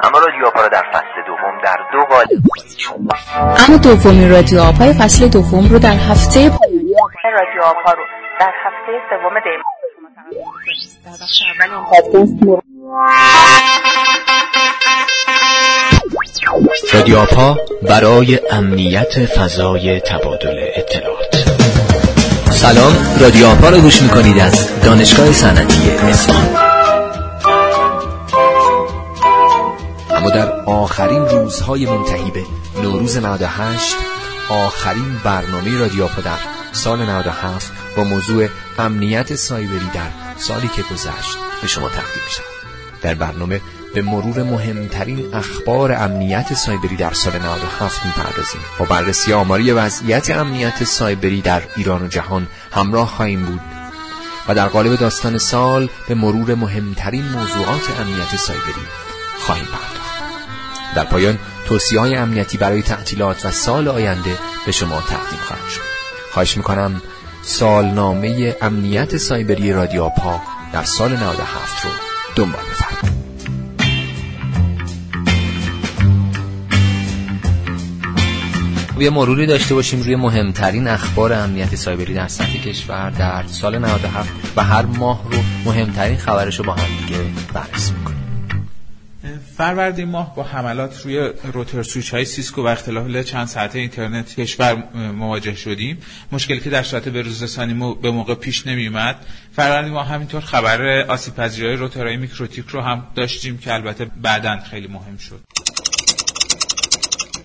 اما رادیو آپا در فصل دوم در دو قالب. اما دومین رادیو آپای فصل دوم رو در هفته پایانی رادیو آپا رو در هفته سوم دی رادیو آپا برای امنیت فضای تبادل اطلاعات. سلام رادیو آپا رو گوش می‌کنید از دانشگاه صنعتی اصفهان. اما در آخرین روزهای منتهی به نوروز 98 آخرین برنامه رادیو آپا در سال 97 با موضوع امنیت سایبری در سالی که گذشت به شما تقدیم میشه در برنامه به مرور مهمترین اخبار امنیت سایبری در سال 97 می‌پردازیم. با بررسی آماری وضعیت امنیت سایبری در ایران و جهان همراه خواهیم بود و در قالب داستان سال به مرور مهمترین موضوعات امنیت سایبری خواهیم پرداخت. در پایان توصیه های امنیتی برای تعطیلات و سال آینده به شما تقدیم خواهد شد. خواهش می‌کنم سالنامه امنیت سایبری رادیو پا در سال 97 رو دنبال بفرمایید. یه مروری داشته باشیم. روی مهمترین اخبار امنیت سایبری در سطح کشور در سال 97 و هر ماه رو مهمترین خبرش رو با هم دیگه بررسی فروردین ماه با حملات روی router switch های Cisco و اختلال چند ساعته اینترنت کشور مواجه شدیم. مشکلی که در صورت بروزرسانی به موقع پیش نمیومد فروردین ماه همینطور خبر آسیب پذیری های router های MikroTik رو هم داشتیم که البته بعدا خیلی مهم شد.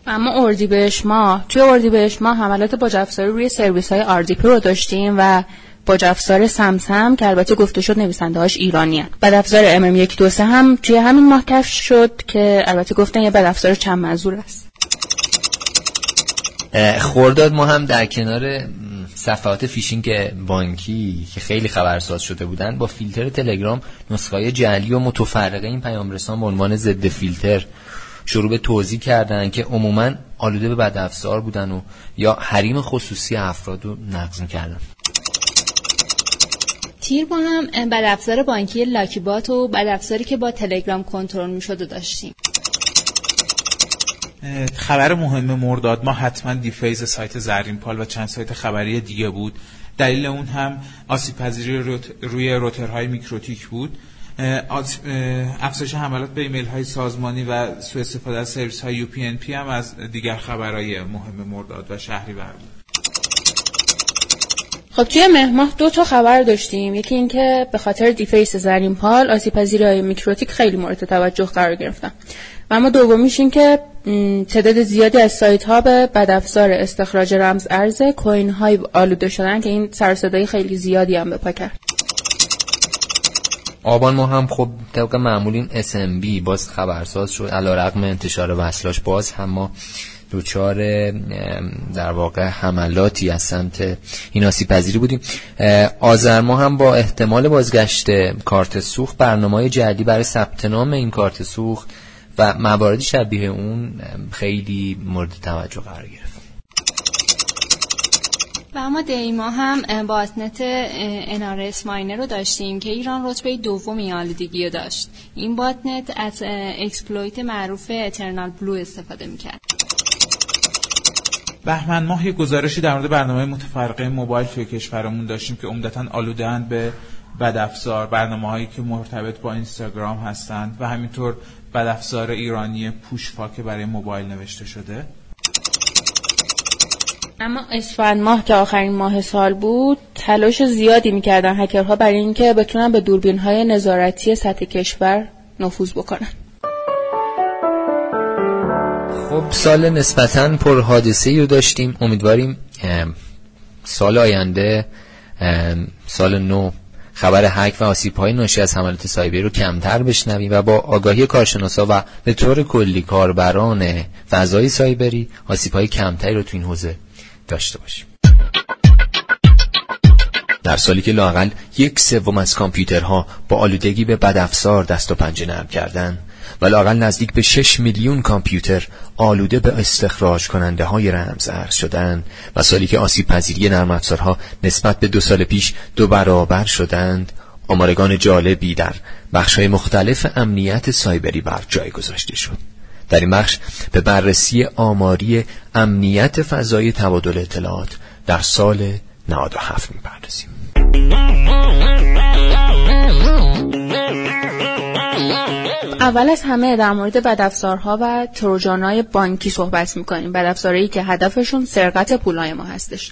اما اردیبهشت ماه توی اردیبهشت ماه حملات با روی سرویس های RDP رو داشتیم و با افزار سمسم که البته گفته شد نویسنده هاش ایرانی هن. بد افزار ام ام یک دو هم توی همین ماه کشف شد که البته گفتن یه بد افزار چند منظوره است خرداد ماه هم در کنار صفحات فیشینگ بانکی که خیلی خبرساز شده بودن با فیلتر تلگرام نسخه جعلی و متفرقه این پیام رسان به عنوان ضد فیلتر شروع به توضیح کردن که عموما آلوده به بد افزار بودن و یا حریم خصوصی افراد رو نقض کردن تیر با هم بد افزار بانکی لاکیبات و بد افزاری که با تلگرام کنترل می‌شد داشتیم. خبر مهم مرداد ما حتما دیفیز سایت زرین پال و چند سایت خبری دیگه بود. دلیل اون هم آسیب پذیری روی روترهای میکروتیک بود. افزایش حملات به ایمیل های سازمانی و سوء استفاده از سرویس های UPnP هم از دیگر خبرهای مهم مرداد و شهریور بود. خب توی مهر ماه دو تا خبر داشتیم. یکی اینکه به خاطر deface زرین پال آسیب پذیری MikroTik خیلی مورد توجه قرار گرفتن. و اما دومیش این که تعداد زیادی از سایت ها به بدافزار استخراج رمز ارز Coinhive آلوده شدن که این سر صدای خیلی زیادی هم به پا کرد. آبان ما هم خب طبق معمولین SMB باز خبرساز شد. علا رقم انتشار وصلاش باز هم ما دوچار در واقع حملاتی از سمت این آسیب پذیری بودیم آذر ما هم با احتمال بازگشت کارت سوخت برنامه جدی برای ثبت نام این کارت سوخت و مواردی شبیه اون خیلی مورد توجه قرار گرفت. و اما دیما هم باتنت انارس ماینر رو داشتیم که ایران رتبه دومی آلودگی رو داشت. این botnet از exploit معروف EternalBlue استفاده می‌کرد. بهمن ماه یه گزارشی در مورد برنامه متفرقه موبایل توی کشورمون داشتیم که عمدتا آلوده‌اند به بد افزار برنامه هایی که مرتبط با اینستاگرام هستند و همینطور بد افزار ایرانی پوشفا که برای موبایل نوشته شده. اما اسفند ماه که آخرین ماه سال بود تلاش زیادی می‌کردن هکرها برای اینکه بتونن به دوربین های نظارتی سطح کشور نفوذ بکنن. خب سال نسبتا پر حادثه رو داشتیم. امیدواریم سال آینده سال نو خبر هک و آسیب های ناشی از حملات سایبری رو کمتر بشنویم و با آگاهی کارشناسا و به طور کلی کاربران فضای سایبری آسیب های کمتری رو تو این حوزه داشته باشیم. در سالی که لاقل یک سوم از کامپیوترها با آلودگی به بدافزار دست و پنجه نرم کردن و لاقل نزدیک به 6 میلیون کامپیوتر آلوده به استخراج کننده های رمز ارز شدن و سالی که آسیب پذیری نرم افزارها نسبت به دو سال پیش دو برابر شدند آمارگان جالبی در بخش‌های مختلف امنیت سایبری بر جای گذاشته شد. در این بخش به بررسی آماری امنیت فضای تبادل اطلاعات در سال 97 می‌پردازیم. اول از همه در مورد بدافزارها و تروجانهای بانکی صحبت می‌کنیم. بدافزارهایی که هدفشون سرقت پولای ما هستش.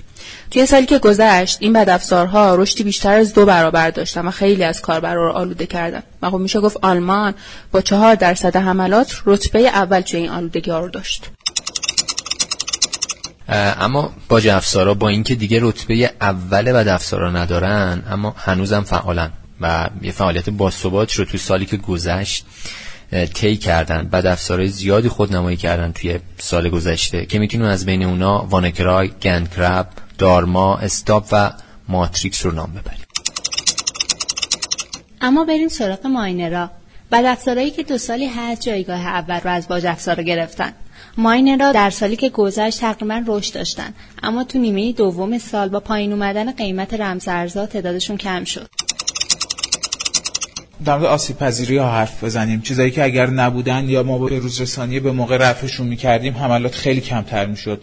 توی سالی که گذشت این بدافزارها رشدی بیشتر از دو برابر داشتن و خیلی از کاربرا رو آلوده کردن. و خب میشه گفت آلمان با چهار درصد حملات رتبه اول توی این آلودگی ها رو داشت. اما باج افزارا با اینکه دیگه رتبه اول بد افزارا ندارن اما هنوزم فعالن. و یه فعالیت باثبات رو تو سالی که گذشت طی کردن بد افزارهای زیادی خود نمایی کردن توی سال گذشته که می‌تونیم از بین اونا وانکرای، گندکرب، دارما، استاپ و ماتریکس رو نام ببریم. اما بریم سراغ miner ا. بد افزارهایی که دو سالی هست جایگاه اول رو از باج افزارا گرفتن. miner ا در سالی که گذشت تقریبا رشد داشتن اما تو نیمه دوم سال با پایین اومدن قیمت رمز ارزها تعدادشون کم شد. در مورد آسیب پذیری ها حرف بزنیم. چیزایی که اگر نبودن یا ما به روز رسانی به موقع رفعشون می‌کردیم حملات خیلی کمتر می‌شد.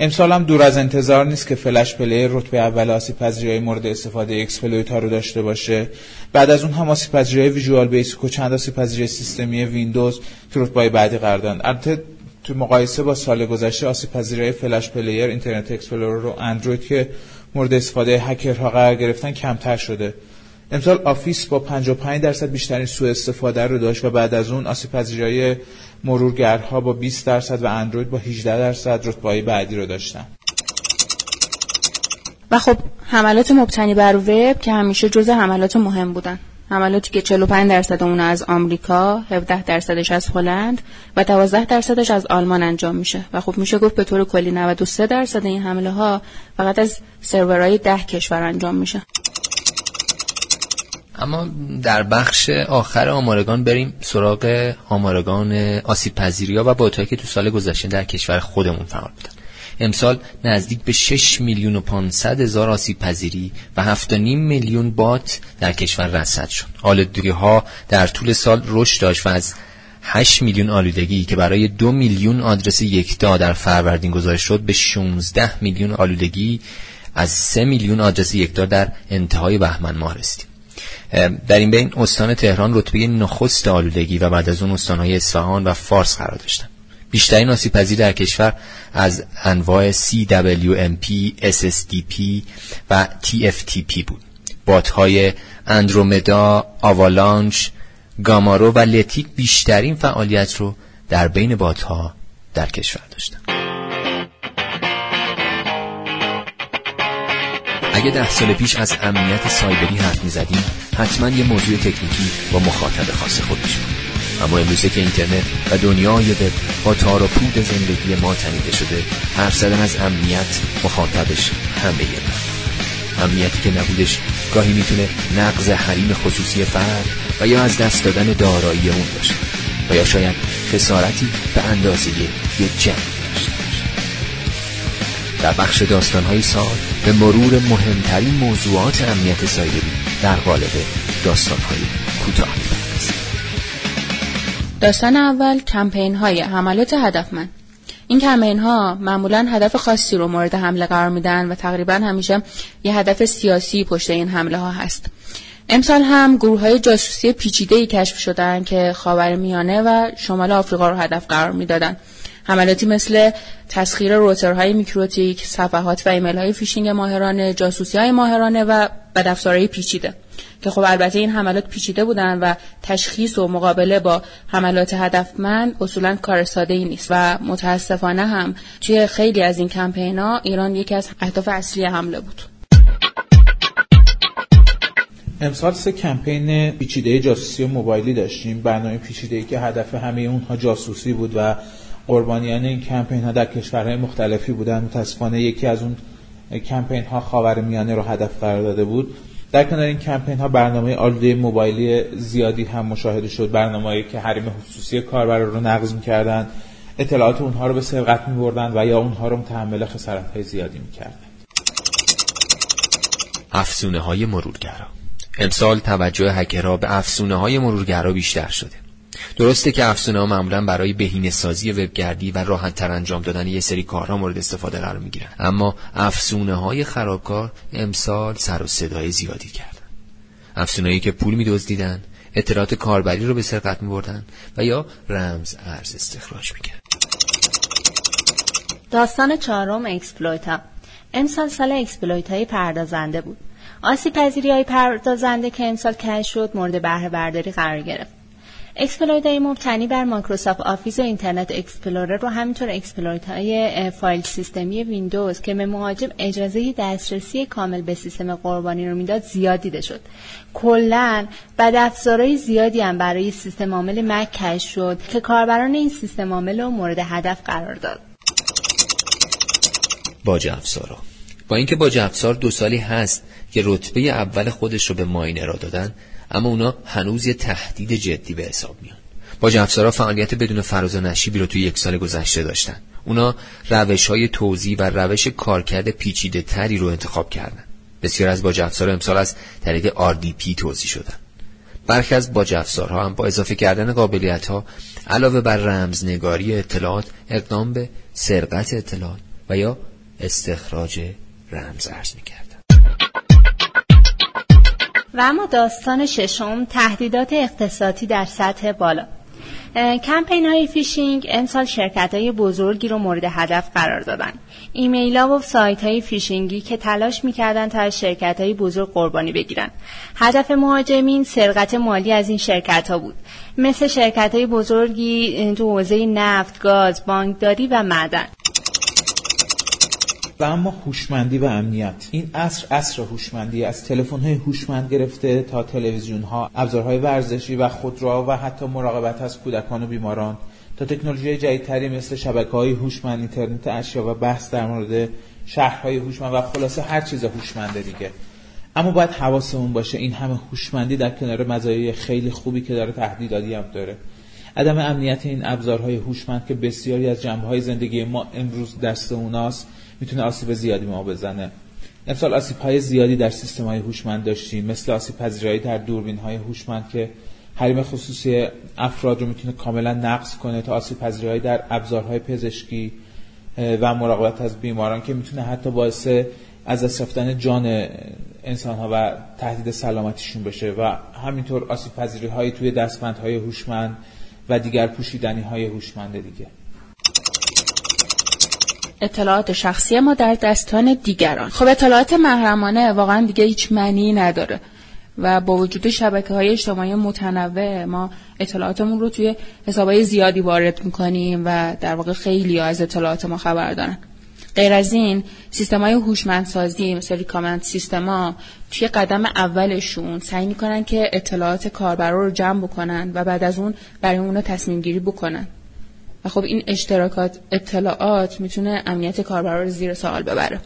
امسال هم دور از انتظار نیست که Flash Player رتبه اول آسیب پذیری های مورد استفاده exploit ها رو داشته باشه. بعد از اون هم آسیب پذیری های Visual Basic و چند آسیب پذیری سیستمی ویندوز تو رتبه بعدی قرار دارن. البته تو مقایسه با سال گذشته آسیب پذیری Flash Player Internet Explorer و اندروید که مورد استفاده هکرها قرار گرفتن کمتر شده. امسال آفیس با 55 درصد بیشترین سوء استفاده رو داشت و بعد از اون آسیب پذیری مرورگرها با 20 درصد و اندروید با 18 درصد رتبه بعدی رو داشتن. و خب حملات مبتنی بر وب که همیشه جزء حملات مهم بودن. حملاتی که 45 درصد اون از آمریکا، 17 درصدش از هلند و 12 درصدش از آلمان انجام میشه. و خب میشه گفت به طور کلی 93 درصد این حمله ها فقط از سرورهای ده کشور انجام میشه. اما در بخش آخر آمارگان بریم سراغ آمارگان آسیب پذیری ها و باتهایی که تو سال گذشته در کشور خودمون فعال بودن امسال نزدیک به 6 میلیون و 500 هزار آسیب پذیری و 7.5 میلیون بات در کشور رصد شد. آلودگی ها در طول سال رشد داشت و از 8 میلیون آلودگی که برای 2 میلیون آدرس یکتا در فروردین گذاشت شد به 16 میلیون آلودگی از 3 میلیون آدرس یکتا در انتهای بهمن ماه رسیدیم. در این بین استان تهران رتبه نخست آلودگی و بعد از اون استانهای اصفهان و فارس قرار داشتن. بیشترین آسیب در کشور از انواع CWMP, SSDP و TFTP بود. باتهای اندرومدا، آوالانچ، گامارو و لتیک بیشترین فعالیت رو در بین باتها در کشور داشتن. اگه ده سال پیش از امنیت سایبری حرف می‌زدیم حتما یه موضوع تکنیکی با مخاطب خاص خودش بود. اما امروزه که اینترنت و دنیای وب با تار و پود زندگی ما تنیده شده حرف زدن از امنیت مخاطبش همه یه امنیتی که نبودش گاهی می‌تونه نقض حریم خصوصی فرد و یا از دست دادن دارایی اون باشه و یا شاید خسارتی به اندازه یه جنگ در بخش داستانهای سال به مرور مهمترین موضوعات امنیت سایبری در قالب داستانهای کوتاه. داستان اول کمپین های حملات هدفمند. این کمپین ها معمولا هدف خاصی رو مورد حمله قرار میدن و تقریبا همیشه یه هدف سیاسی پشت این حمله ها هست. امسال هم گروه های جاسوسی پیچیده ای کشف شدن که خاور میانه و شمال آفریقا رو هدف قرار می‌دادن. حملاتی مثل تسخیر روترهای MikroTik، صفحات و ایمیل های فیشینگ ماهرانه، جاسوسی های ماهرانه و بدافزارهای پیچیده. که خب البته این حملات پیچیده بودن و تشخیص و مقابله با حملات هدفمند اصولا کار ساده ای نیست و متاسفانه هم توی خیلی از این کمپین ها ایران یکی از اهداف اصلی حمله بود. امسال سه کمپین پیچیده جاسوسی موبایلی داشتیم. برنامه پیچیده ای که هدف همه اونها جاسوسی بود و قربانیان این کمپین ها در کشورهای مختلفی بودن. متاسفانه یکی از اون کمپین ها خاور میانه رو هدف قرار داده بود. در کنار این کمپین ها برنامه آلوده موبایلی زیادی هم مشاهده شد. برنامه‌ای که حریم خصوصی کاربر رو نقض می‌کردند اطلاعات اونها رو به سرقت می‌بردن و یا اونها رو متحمل خسارت های زیادی می‌کردند افزونه های مرورگرا. امسال توجه هکرها به افسونه های مرورگرا بیشتر شده. درسته که افسونه ها معمولا برای بهینه سازی وبگردی و راحت تر انجام دادن یه سری کارها مورد استفاده قرار می‌گیرن. اما افسونه های خرابکار امسال سر و صدای زیادی کردن. افزونه‌هایی که پول میدزدیدن اطلاعات کاربری رو به سرقت میبردن و یا رمز ارز استخراج می‌کرد داستان چهارم exploit امسال سال exploit های پردازنده بود. آسیب پذیری های پردازنده که امسال کشف شد مورد بهره برداری قرار گرفت. exploit های مبتنی بر Microsoft Office و Internet Explorer و همینطور exploit های فایل سیستمی ویندوز که به مهاجم اجازه دسترسی کامل به سیستم قربانی رو می‌داد زیاد دیده شد. کلا بد افزارهای زیادی هم برای سیستم عامل مک کش شد که کاربران این سیستم عامل رو مورد هدف قرار داد. باج افزارا با اینکه باج افزار دو سالی هست که رتبه اول خودش رو به ماینرا دادن اما اونا هنوز یه تهدید جدی به حساب میان. افزارا فعالیت بدون فراز و نشیبی رو توی یک سال گذشته داشتن. اونا روش های توضیح و روش کارکرد پیچیده تری رو انتخاب کردن. بسیاری از باج افزار امسال از طریق RDP توزیع شدن. برخی از باج افزارها هم با اضافه کردن قابلیت هایی علاوه بر رمزنگاری اطلاعات اقدام به سرقت اطلاعات و یا استخراج رمز ارز می‌کردن و اما داستان ششم تهدیدات اقتصادی در سطح بالا. کمپین های فیشینگ امسال شرکت های بزرگی رو مورد هدف قرار دادن. ایمیل ها و سایت های فیشینگی که تلاش می‌کردن تا از شرکت های بزرگ قربانی بگیرن. هدف مهاجمین سرقت مالی از این شرکت ها بود. مثل شرکت های بزرگی تو حوزه نفت، گاز، بانکداری و معدن. و اما هوشمندی و امنیت. این عصر عصر هوشمندی از تلفن های هوشمند گرفته تا تلویزیون ها ابزارهای ورزشی و خودرو و حتی مراقبت از کودکان و بیماران. تا تکنولوژی جدیدتری مثل شبکه های هوشمند اینترنت اشیا و بحث در مورد شهرهای هوشمند و خلاصه هر چیز هوشمنده دیگه. اما باید حواسمون باشه این همه هوشمندی در کنار مزایای خیلی خوبی که داره تهدیداتی هم داره. عدم امنیت این ابزارهای هوشمند که بسیاری از جنبه های زندگی ما امروز دست اوناست می‌تونه آسیب زیادی ما بزنه. امسال آسیب های زیادی در سیستم های هوشمند داشتیم مثل آسیب پذیرایی در دوربین های هوشمند که حریم خصوصی افراد رو می‌تونه کاملا نقض کنه تا آسیب پذیرایی در ابزارهای پزشکی و مراقبت از بیماران که می‌تونه حتی باعث از دست جان انسان ها و تهدید سلامتیشون بشه. و همینطور آسیب پذیری های توی دستمند های هوشمند و دیگر پوشیدنی های هوشمند دیگه. اطلاعات شخصی ما در دستان دیگران. خب اطلاعات محرمانه واقعا دیگه هیچ معنی نداره و با وجود شبکه های اجتماعی متنوع ما اطلاعاتمون رو توی حسابهای زیادی وارد می‌کنیم و در واقع خیلی از اطلاعات ما خبر دارن. غیر از این سیستم های هوشمندسازی مثل ریکامند سیستما توی قدم اولشون سعی می‌کنن که اطلاعات کاربرا رو جمع بکنن و بعد از اون برای اون تصمیم گیری بکنن. و خب این اشتراکات اطلاعات می‌تونه امنیت کاربرا رو زیر سوال ببره.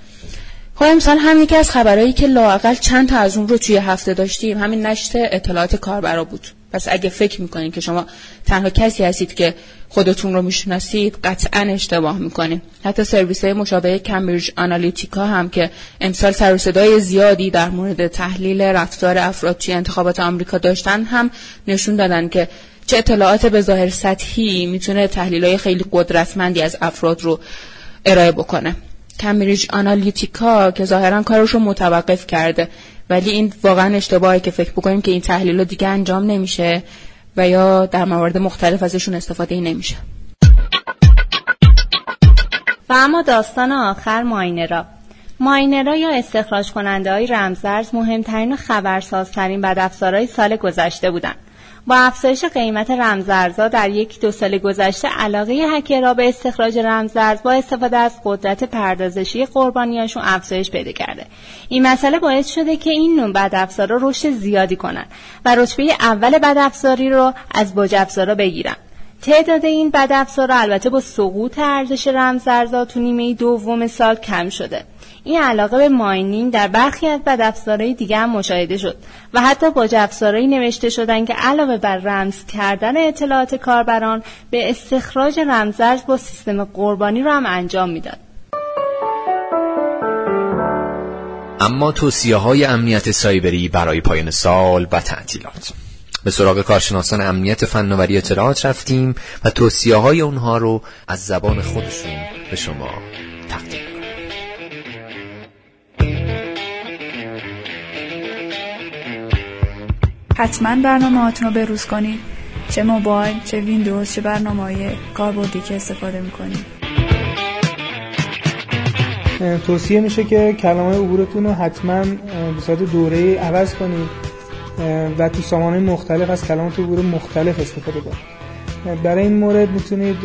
خب امسال هم یکی از خبرهایی که لاقل چند تا از اون رو توی هفته داشتیم همین نشت اطلاعات کاربرا بود. پس اگه فکر می‌کنید که شما تنها کسی هستید که خودتون رو می‌شناسید قطعا اشتباه می‌کنید حتی سرویس های مشابه کمبریج آنالیتیکا هم که امسال سر صدای زیادی در مورد تحلیل رفتار افراد توی انتخابات آمریکا داشتن هم نشون دادن که چه اطلاعات به ظاهر سطحی می‌تونه تحلیل های خیلی قدرتمندی از افراد رو ارائه بکنه. کمبریج آنالیتیکا که ظاهرا کارش رو متوقف کرده ولی این واقعا اشتباهه که فکر بکنیم که این تحلیل دیگه انجام نمیشه و یا در موارد مختلف ازشون استفاده ای نمیشه. و اما داستان آخر ماینرا. ماینرا یا استخراج کننده های رمزرز مهمترین و خبرسازترین بدافزارهای سال گذشته بودند با افزایش قیمت رمزارزها در یک دو سال گذشته علاقه هکرها به استخراج رمزارز با استفاده از قدرت پردازشی قربانیاشون افزایش پیدا کرده. این مسئله باعث شده که این نوع بدافزارها رشد زیادی کنند و رتبه اول بدافزاری رو از باج افزارا بگیرن. تعداد این بدافزارها البته با سقوط ارزش رمزارزها تو نیمه دوم سال کم شده. این علاقه به ماینینگ در برخی از بدافزارهای دیگه هم مشاهده شد و حتی با افزارهایی نوشته شدن که علاوه بر رمز کردن اطلاعات کاربران به استخراج رمزرز با سیستم قربانی رو هم انجام می‌داد. اما توصیه های امنیت سایبری برای پایان سال و تعطیلات. به سراغ کارشناسان امنیت فناوری اطلاعات رفتیم و توصیه های اونها رو از زبان خودشون به شما تقدیم حتما برنامه هاتون رو بروز کنید. چه موبایل چه ویندوز چه برنامه های کاربردی که استفاده می‌کنید. توصیه میشه که کلمه عبورتون رو حتما به صورت دوره عوض کنید و تو سامانه مختلف از کلمات عبور مختلف استفاده کنید. برای این مورد می‌تونید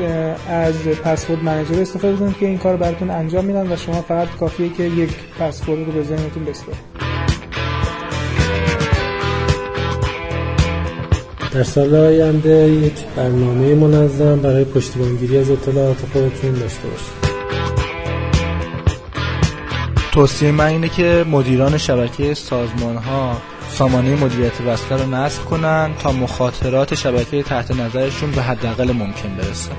از پسورد منیجر استفاده کنید که این کار براتون انجام میدن و شما فقط کافیه که یک پسورد رو به ذهنتون بسپارید. در سال آینده یک برنامه منظم برای پشتیبانگیری از اطلاعات خودتون داشته باشید. توصیه من اینه که مدیران شبکه سازمان ها سامانه مدیریت وصله رو نصب کنن تا مخاطرات شبکه تحت نظرشون به حداقل ممکن برسه.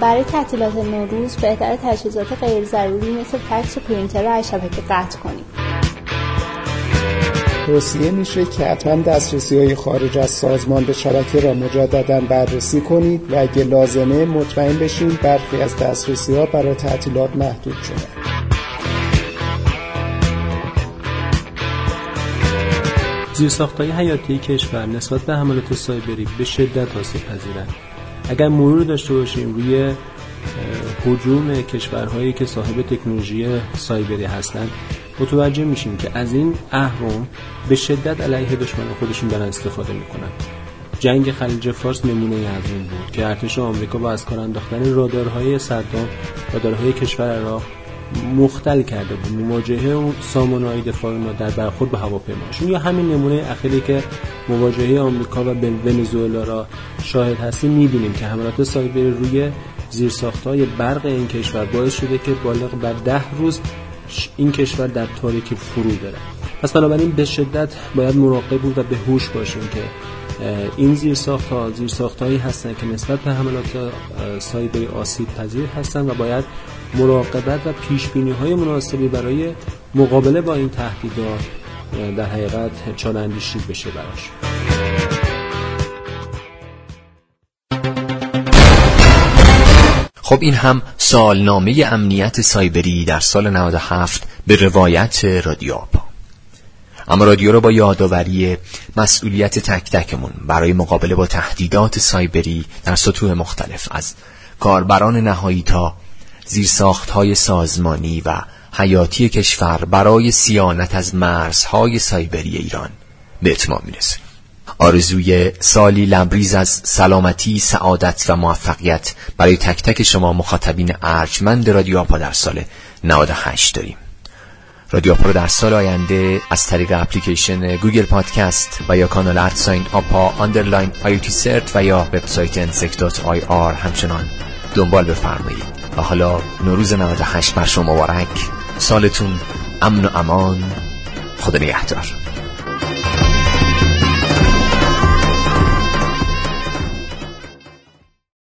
برای تعطیلات نوروز بهتر تجهیزات غیر ضروری مثل فکس و پرینتر رو از شبکه قطع کنیم. توصیه میشه که حتما دسترسی های خارج از سازمان به شبکه را مجددا بررسی کنید و اگه لازمه مطمئن بشین برخی از دسترسی ها برای تعطیلات محدود شده. زیرساختهای حیاتی کشور نسبت به حملات سایبری به شدت آسیب پذیرند. اگر مرور داشته باشیم روی حجوم کشورهایی که صاحب تکنولوژی سایبری هستند متوجه میشیم که از این اهرم به شدت علیه دشمن خودشون دارن استفاده می‌کنن. جنگ خلیج فارس نمونه از این بود که ارتش آمریکا با از کار انداختن رادارهای صدام رادارهای کشور عراق مختل کرده بود. مواجهه اون سامانه‌های دفاع اونا در برخورد به هواپیماشون یا همین نمونه اخیری که مواجهه آمریکا و ونزوئلا را شاهد هستیم می‌بینیم که حملات سایبری روی زیرساختهای برق این کشور باعث شده که بالغ بر ده روز این کشور در تاریکی فرو بره پس بنابراین به شدت باید مراقب بود و به هوش باشیم که این زیرساخت ها زیرساخت هایی هستن که نسبت به حملات سایبری آسیب پذیر هستن و باید مراقبت و پیش بینی های مناسبی برای مقابله با این تهدیدات در حقیقت چالندیشی بشه براش. خب این هم سالنامه امنیت سایبری در سال 97 به روایت رادیو آپا. اما رادیو رو با یادآوری مسئولیت تک تکمون برای مقابله با تهدیدات سایبری در سطوح مختلف از کاربران نهایی تا زیرساخت های سازمانی و حیاتی کشور برای صیانت از مرزهای سایبری ایران به اتمام می‌رسیم. آرزوی سالی لبریز از سلامتی، سعادت و موفقیت برای تک تک شما مخاطبین ارجمند رادیو آپا در سال 98 داریم. رادیو آپا رو در سال آینده از طریق اپلیکیشن Google Podcast و یا کانال at sign آپا underline IUT CERT و یا وبسایت nsec IR همچنان دنبال بفرمایید. و حالا نوروز 98 بر شما مبارک. سالتون امن و امان. خدا نگهدار.